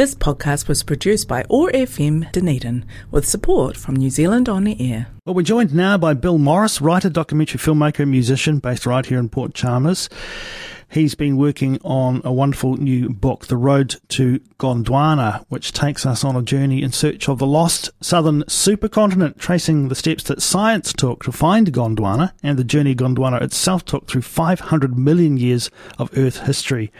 This podcast was produced by OAR FM Dunedin with support from New Zealand On Air. Well, we're joined now by Bill Morris, writer, documentary filmmaker, musician based right here in Port Chalmers. He's been working on a wonderful new book, The Road to Gondwana, which takes us on a journey in search of the lost southern supercontinent, tracing the steps that science took to find Gondwana and the journey Gondwana itself took through 500 million years of Earth history.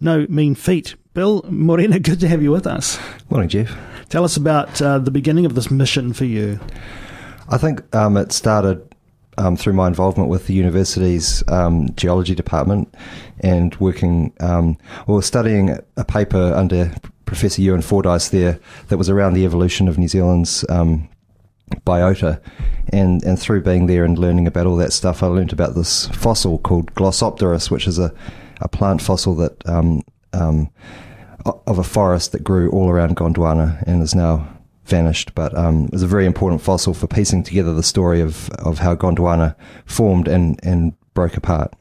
No mean feat. Bill Morris, good to have you with us. Morning, Jeff. Tell us about uh, the beginning of this mission for you. I think um, it started um, through my involvement with the university's um, geology department and working um, or studying a paper under Professor Ewan Fordyce there that was around the evolution of New Zealand's um, biota. And, and through being there and learning about all that stuff, I learned about this fossil called Glossopteris, which is a, a plant fossil that um, of a forest that grew all around Gondwana and is now vanished, but um, it was a very important fossil for piecing together the story of, of how Gondwana formed and, and broke apart.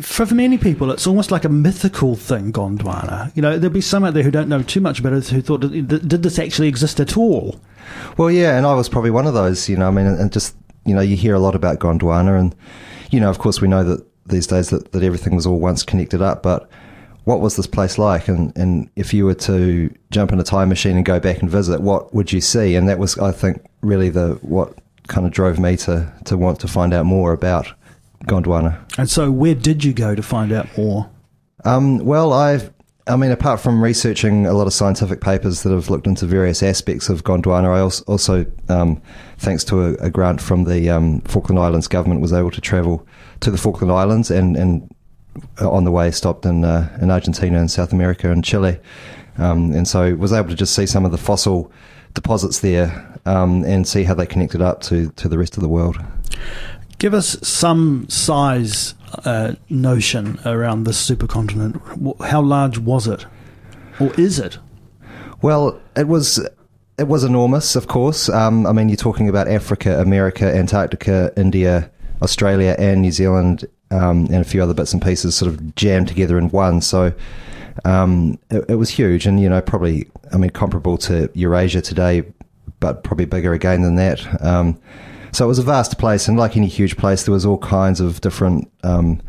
For many people, it's almost like a mythical thing, Gondwana. You know, there'll be some out there who don't know too much about it who thought, did this actually exist at all? Well, yeah, and I was probably one of those, you know, I mean, and just, you know, you hear a lot about Gondwana, and, you know, of course, we know that these days that, that everything was all once connected up, but what was this place like? And, and if you were to jump in a time machine and go back and visit, what would you see? And that was, I think, really the what kind of drove me to, to want to find out more about Gondwana. And so, where did you go to find out more? Um, well, I've, I mean, apart from researching a lot of scientific papers that have looked into various aspects of Gondwana, I also, also um, thanks to a, a, grant from the um, Falkland Islands government, was able to travel to the Falkland Islands and, and on the way stopped in uh, in Argentina and South America and Chile, um, and so was able to just see some of the fossil deposits there um, and see how they connected up to to the rest of the world. Give us some size uh, notion around this supercontinent. How large was it, or is it? Well, it was it was enormous, of course. Um, I mean, you're talking about Africa, America, Antarctica, India, Australia, and New Zealand um, and a few other bits and pieces sort of jammed together in one. So um, it, it, was huge, and you know, probably I mean comparable to Eurasia today, but probably bigger again than that. Um, so it was a vast place, and like any huge place, there was all kinds of different um,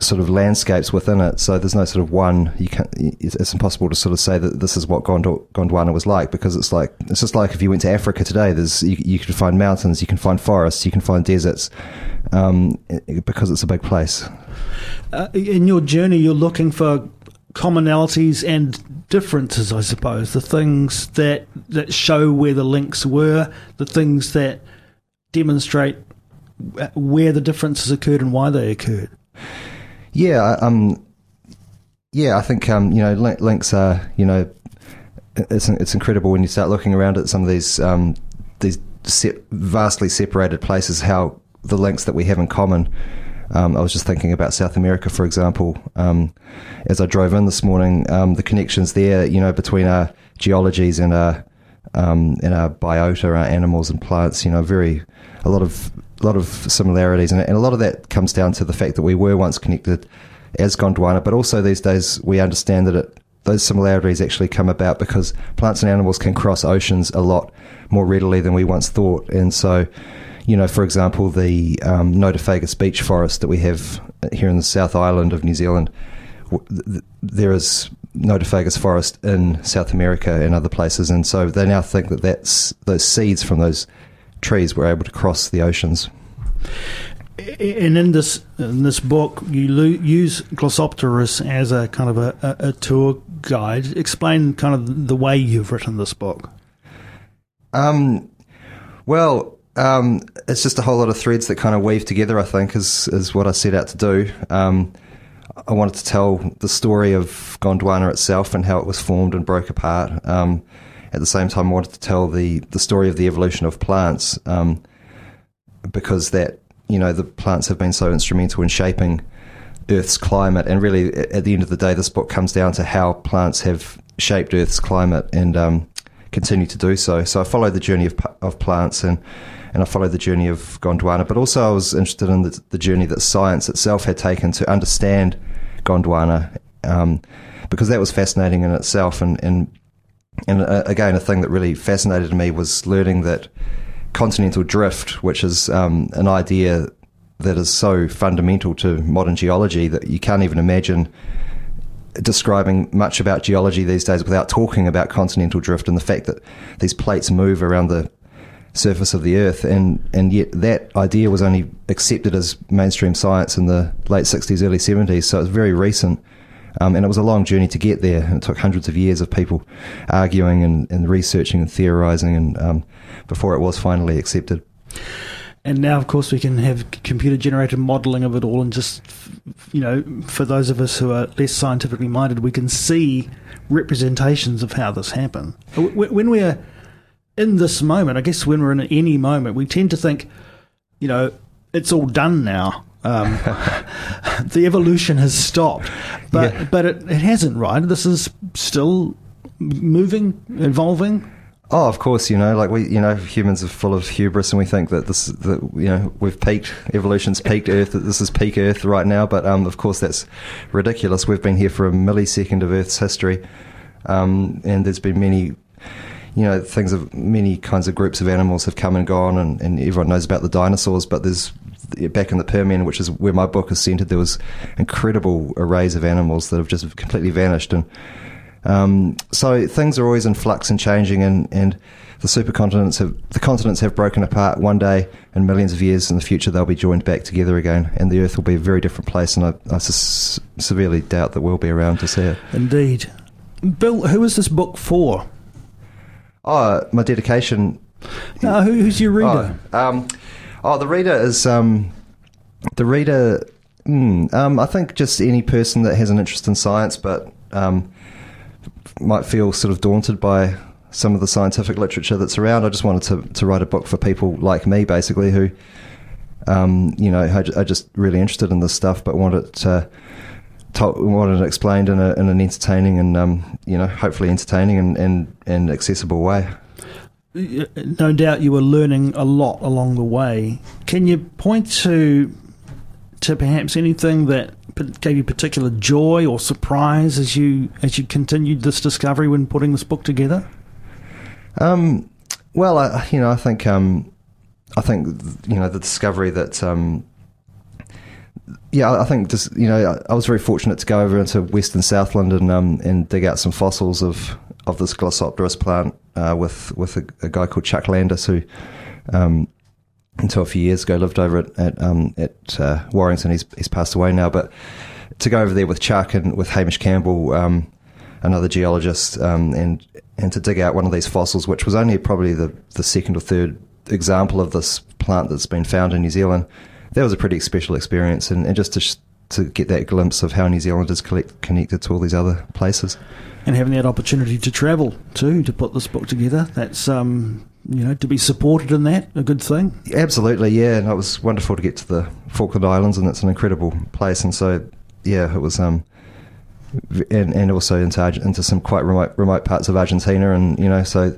sort of landscapes within it. So there's no sort of one. You can It's impossible to sort of say that this is what Gondwana was like because it's like it's just like if you went to Africa today. There's you, you could find mountains, you can find forests, you can find deserts, um, because it's a big place. Uh, in your journey, you're looking for commonalities and differences, I suppose. The things that that show where the links were, the things that demonstrate where the differences occurred and why they occurred. Yeah, um, yeah, I think um, you know links are you know it's it's incredible when you start looking around at some of these um, these se- vastly separated places how the links that we have in common. Um, I was just thinking about South America, for example. Um, as I drove in this morning, um, the connections there, you know, between our geologies and our um, and our biota, our animals and plants, you know, very a lot of a lot of similarities, and, and a lot of that comes down to the fact that we were once connected as Gondwana, but also these days we understand that it, those similarities actually come about because plants and animals can cross oceans a lot more readily than we once thought, and so you know, for example, the um, Nothofagus beech forest that we have here in the South Island of New Zealand, there is Nothofagus forest in South America and other places, and so they now think that that's those seeds from those trees were able to cross the oceans. And in this in this book, you lo- use Glossopteris as a kind of a, a, a tour guide. Explain kind of the way you've written this book. Um, well, um, it's just a whole lot of threads that kind of weave together. I think is is what I set out to do. Um, I wanted to tell the story of Gondwana itself and how it was formed and broke apart. Um, at the same time, wanted to tell the the story of the evolution of plants um, because that you know the plants have been so instrumental in shaping Earth's climate. And really, at the end of the day, this book comes down to how plants have shaped Earth's climate and um, continue to do so. So I followed the journey of, of plants and and I followed the journey of Gondwana. But also, I was interested in the, the journey that science itself had taken to understand Gondwana. Um, because that was fascinating in itself. And and and uh, again, a thing that really fascinated me was learning that continental drift, which is um, an idea that is so fundamental to modern geology that you can't even imagine describing much about geology these days without talking about continental drift and the fact that these plates move around the surface of the earth. And and yet that idea was only accepted as mainstream science in the late 60s early 70s so it's very recent um, and it was a long journey to get there it took hundreds of years of people arguing and, and researching and theorizing and um, before it was finally accepted and now, of course, we can have computer generated modeling of it all, and just, you know, for those of us who are less scientifically minded, we can see representations of how this happened. When we're in this moment, I guess when we're in any moment, we tend to think, you know, it's all done now. Um, the evolution has stopped, but yeah. but it, it hasn't, right? This is still moving, evolving. Oh, of course, you know, like we, you know, humans are full of hubris, and we think that this, that you know, we've peaked, evolution's peaked Earth, that this is peak Earth right now. But um, of course, that's ridiculous. We've been here for a millisecond of Earth's history, um, and there's been many, you know, things of many kinds of groups of animals have come and gone, and, and everyone knows about the dinosaurs. But there's back in the Permian, which is where my book is centered, there was incredible arrays of animals that have just completely vanished, and um, so things are always in flux and changing, and, and the supercontinents have the continents have broken apart. One day, in millions of years in the future, they'll be joined back together again, and the Earth will be a very different place. And I, I s- severely doubt that we'll be around to see it. Indeed, Bill. Who is this book for? Oh, my dedication. No, who's your reader? Oh, um, oh the reader is um, the reader. Mm, um, I think just any person that has an interest in science, but um, might feel sort of daunted by some of the scientific literature that's around. I just wanted to, to write a book for people like me, basically, who, um, you know, are just really interested in this stuff, but want it uh, to, wanted it explained in, a, in an entertaining and, um, you know, hopefully entertaining and, and, and accessible way. No doubt you were learning a lot along the way. Can you point to to perhaps anything that gave you particular joy or surprise as you as you continued this discovery when putting this book together? Um, well, I, you know, I think um, I think you know the discovery that. Um, yeah, I think just you know I was very fortunate to go over into Western Southland um, and dig out some fossils of of this Glossopteris plant uh, with with a, a, guy called Chuck Landis who um, until a few years ago lived over at at, um, at uh, Warrington. He's he's passed away now, but to go over there with Chuck and with Hamish Campbell, um, another geologist, um, and and to dig out one of these fossils, which was only probably the the second or third example of this plant that's been found in New Zealand. That was a pretty special experience, and, and just to to get that glimpse of how New Zealand is collect, connected to all these other places. And having that opportunity to travel too to put this book together, that's um, you know, to be supported in that, a good thing? Absolutely, yeah. And it was wonderful to get to the Falkland Islands, and it's an incredible place. And so, yeah, it was, um, and, and also into, into some quite remote, remote parts of Argentina, and, you know, so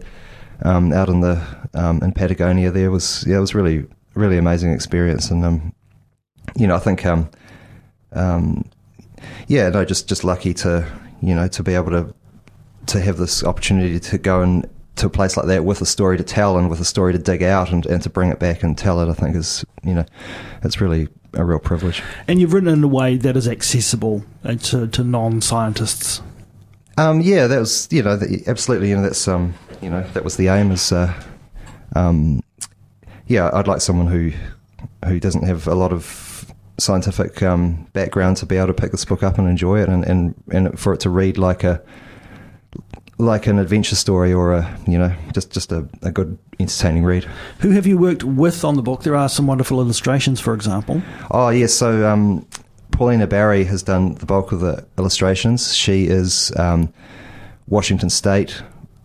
um, out in the, um, in Patagonia there was, yeah, it was really, really amazing experience. And, um, you know, I think, um, um, yeah, no, just, just lucky to, you know, to be able to, to have this opportunity to go and to a place like that with a story to tell and with a story to dig out and, and to bring it back and tell it, I think is, you know, it's really a real privilege. And you've written in a way that is accessible uh, to, to non scientists. Um, yeah, that was, you know, the, absolutely. You know, that's, um, you know, that was the aim is, uh, um, yeah, I'd like someone who, who doesn't have a lot of scientific, um, background to be able to pick this book up and enjoy it and, and, and for it to read like a, like an adventure story or a you know just just a, a good entertaining read. Who have you worked with on the book? There are some wonderful illustrations, for example. Oh yes, so um, Paulina Barry has done the bulk of the illustrations. She is um, Washington State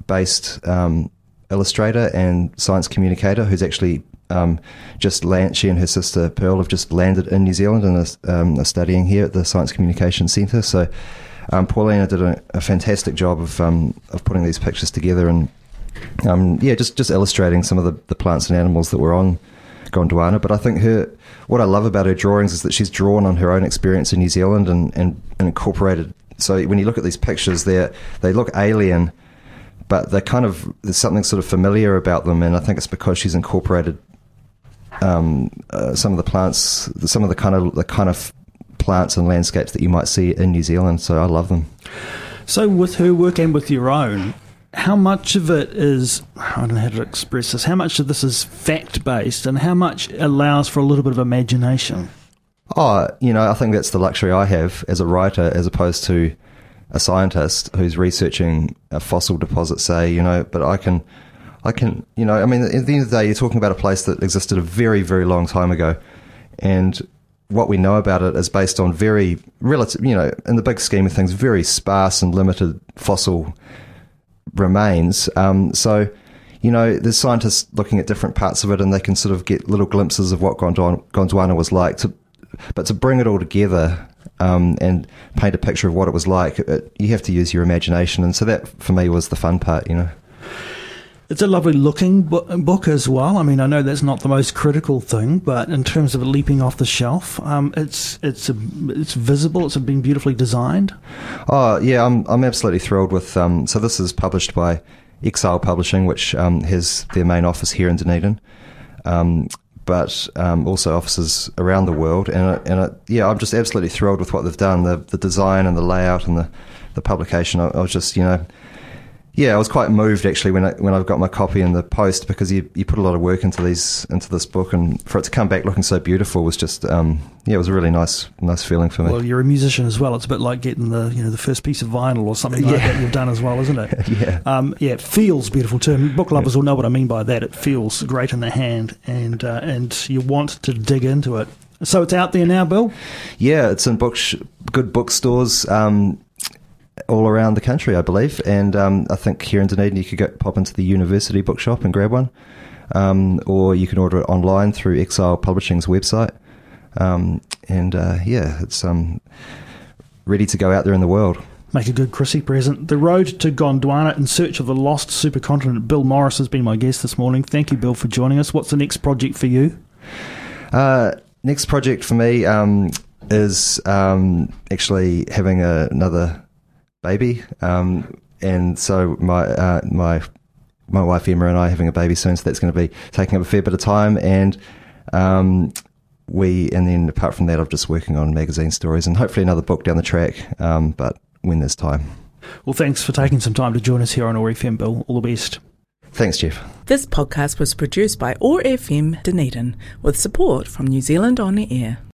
based um, illustrator and science communicator who's actually um, just land, she and her sister Pearl have just landed in New Zealand and are, um, are studying here at the Science Communication Centre. So um, Paulina did a, a, fantastic job of um, of putting these pictures together and um, yeah, just just illustrating some of the, the plants and animals that were on Gondwana. But I think her what I love about her drawings is that she's drawn on her own experience in New Zealand and, and, and incorporated so when you look at these pictures, they they look alien, but they're kind of there's something sort of familiar about them, and I think it's because she's incorporated um, uh, some of the plants, some of the kind of the kind of plants and landscapes that you might see in New Zealand. So I love them. So with her work and with your own, how much of it is I don't know how to express this. How much of this is fact based, and how much allows for a little bit of imagination? Oh, you know, I think that's the luxury I have as a writer, as opposed to a scientist who's researching a fossil deposit. Say, you know, but I can, I can, you know, I mean, at the end of the day, you're talking about a place that existed a very, very long time ago, and what we know about it is based on very relative, you know, in the big scheme of things, very sparse and limited fossil remains. Um, so, you know, there's scientists looking at different parts of it, and they can sort of get little glimpses of what Gondwana was like. To, but to bring it all together um, and paint a picture of what it was like, it, you have to use your imagination, and so that for me was the fun part, you know. It's a lovely looking book as well. I mean, I know that's not the most critical thing, but in terms of leaping off the shelf, um, it's it's a, it's visible. It's been beautifully designed. Oh yeah, I'm I'm absolutely thrilled with. Um, so this is published by Exisle Publishing, which um, has their main office here in Dunedin. Um, but um, also offices around the world, and and yeah, I'm just absolutely thrilled with what they've done. The the design and the layout and the the publication. I, I was just you know yeah, I was quite moved actually when I when I got my copy in the post because you you put a lot of work into these into this book and for it to come back looking so beautiful was just um, yeah it was a really nice nice feeling for me. Well, you're a musician as well. It's a bit like getting the you know the first piece of vinyl or something like yeah. that you've done as well, isn't it? yeah, um, yeah. It feels beautiful too. Book lovers yeah. will know what I mean by that. It feels great in the hand and uh, and you want to dig into it. So it's out there now, Bill. Yeah, it's in book good bookstores. Um, all around the country, I believe. And um, I think here in Dunedin, you could go pop into the university bookshop and grab one, um, or you can order it online through Exisle Publishing's website. Um, and uh, yeah, it's um, ready to go out there in the world. Make a good Chrissy present. The road to Gondwana in search of the lost supercontinent. Bill Morris has been my guest this morning. Thank you, Bill, for joining us. What's the next project for you? Uh, next project for me um, is um, actually having a, another baby, um, and so my uh, my my wife Emma and I are having a baby soon, so that's going to be taking up a fair bit of time. And um, we, and then apart from that, I'm just working on magazine stories and hopefully another book down the track. Um, but when there's time. Well, thanks for taking some time to join us here on OAR FM, Bill. All the best. Thanks, Jeff. This podcast was produced by OAR FM Dunedin with support from New Zealand On the Air.